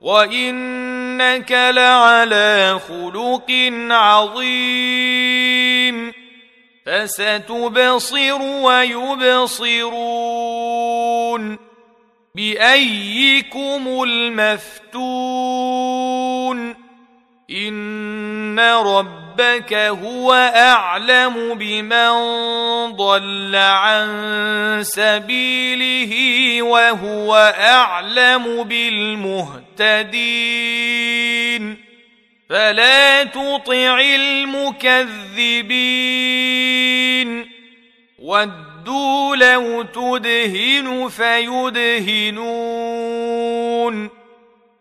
وانك لعلى خلق عظيم فستبصر ويبصرون بايكم المفتون ان ربك هو اعلم بمن ضل عن سبيله وهو اعلم بالمهتدين فلا تطع المكذبين ودوا لو تدهن فيدهنون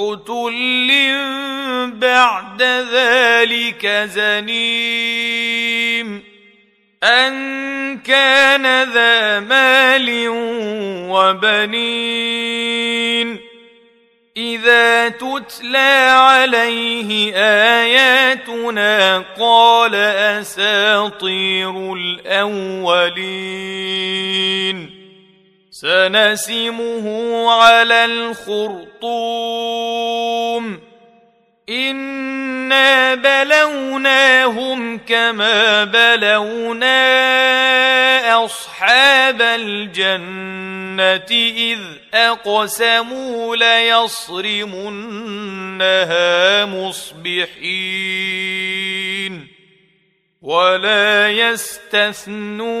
عتل بعد ذلك زنيم ان كان ذا مال وبنين اذا تتلى عليه اياتنا قال اساطير الاولين سنسمه على الخرطوم انا بلوناهم كما بلونا اصحاب الجنه اذ اقسموا ليصرمنها مصبحين ولا يستثنون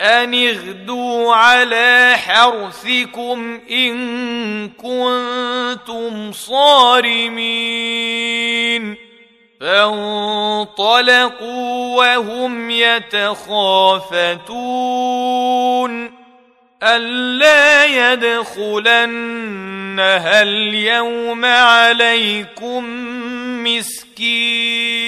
أن اغدوا على حرثكم إن كنتم صارمين فانطلقوا وهم يتخافتون ألا يدخلنها اليوم عليكم مسكين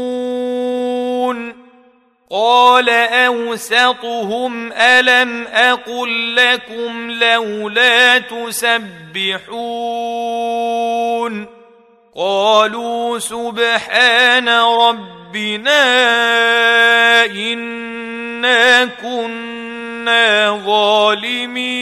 قال أوسطهم ألم أقل لكم لولا تسبحون قالوا سبحان ربنا إنا كنا ظالمين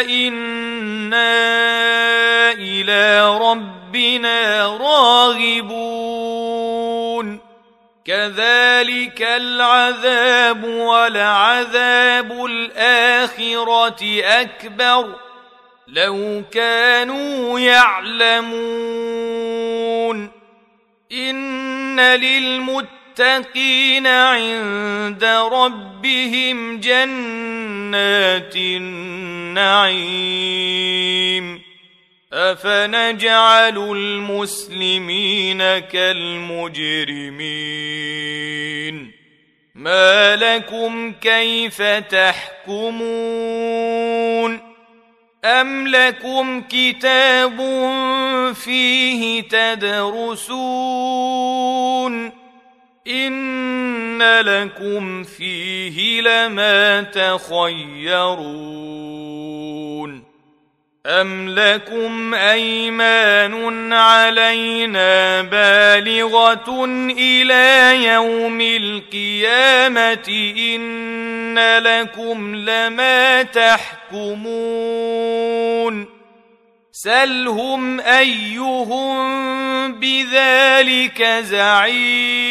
أنا إلى ربنا راغبون كذلك العذاب ولعذاب الاخره اكبر لو كانوا يعلمون ان للمتقين عند ربهم جنات النعيم أفنجعل المسلمين كالمجرمين ما لكم كيف تحكمون أم لكم كتاب فيه تدرسون ان لكم فيه لما تخيرون أم لكم أيمان علينا بالغة إلى يوم القيامة إن لكم لما تحكمون سلهم أيهم بذلك زعيم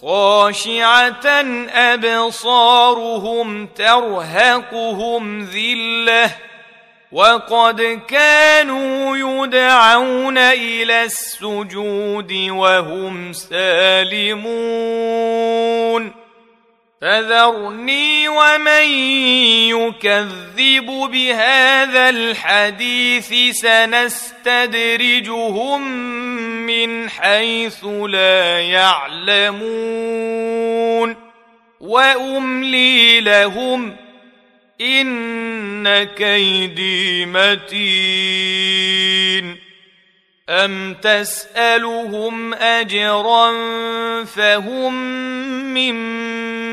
خاشعة أبصارهم ترهقهم ذلة وقد كانوا يدعون إلى السجود وهم سالمون فذرني ومن يكذب بهذا الحديث سنستدرجهم من حيث لا يعلمون. وأملي لهم إن كيدي متين. أم تسألهم أجرا فهم من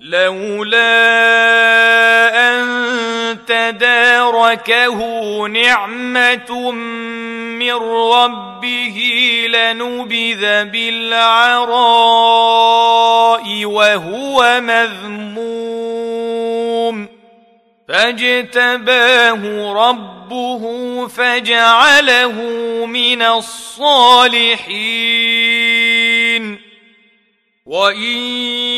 لولا أن تداركه نعمة من ربه لنبذ بالعراء وهو مذموم. فاجتباه ربه فجعله من الصالحين. وإن